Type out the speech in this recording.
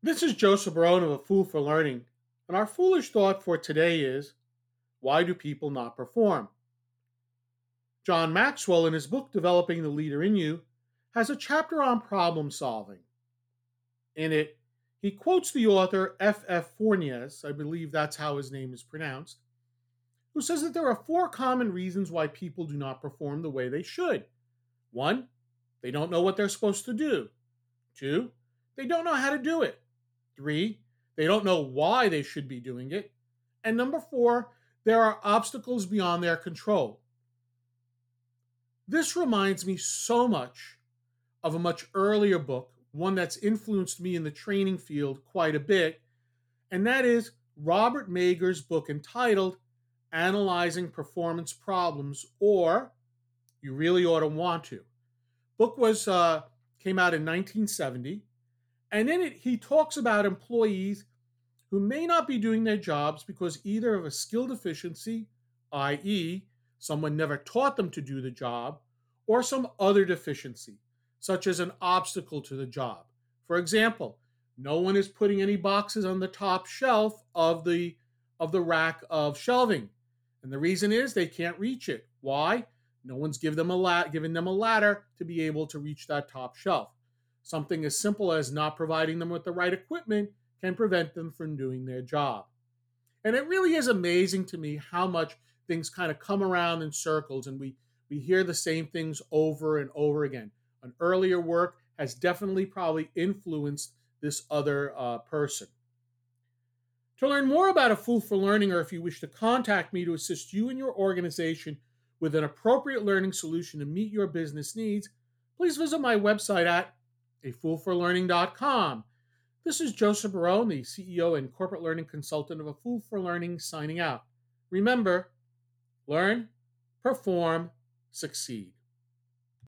This is Joseph Barone of A Fool for Learning, and our foolish thought for today is why do people not perform? John Maxwell, in his book Developing the Leader in You, has a chapter on problem solving. In it, he quotes the author F. F. Fournies, I believe that's how his name is pronounced, who says that there are four common reasons why people do not perform the way they should. One, they don't know what they're supposed to do. Two, they don't know how to do it. Three, they don't know why they should be doing it. And number four, there are obstacles beyond their control. This reminds me so much of a much earlier book, one that's influenced me in the training field quite a bit, and that is Robert Mager's book entitled Analyzing Performance Problems, or You Really Ought to Want to. Book was uh, came out in 1970, and in it he talks about employees who may not be doing their jobs because either of a skill deficiency, i.e., someone never taught them to do the job, or some other deficiency, such as an obstacle to the job. For example, no one is putting any boxes on the top shelf of the of the rack of shelving. And the reason is they can't reach it. Why? No one's give them a la- given them a ladder to be able to reach that top shelf. Something as simple as not providing them with the right equipment can prevent them from doing their job. And it really is amazing to me how much things kind of come around in circles and we, we hear the same things over and over again. An earlier work has definitely probably influenced this other uh, person. To learn more about A Fool for Learning, or if you wish to contact me to assist you and your organization with an appropriate learning solution to meet your business needs, please visit my website at afoolforlearning.com. This is Joseph Barone, the CEO and corporate learning consultant of A Fool for Learning, signing out. Remember, learn, perform, succeed.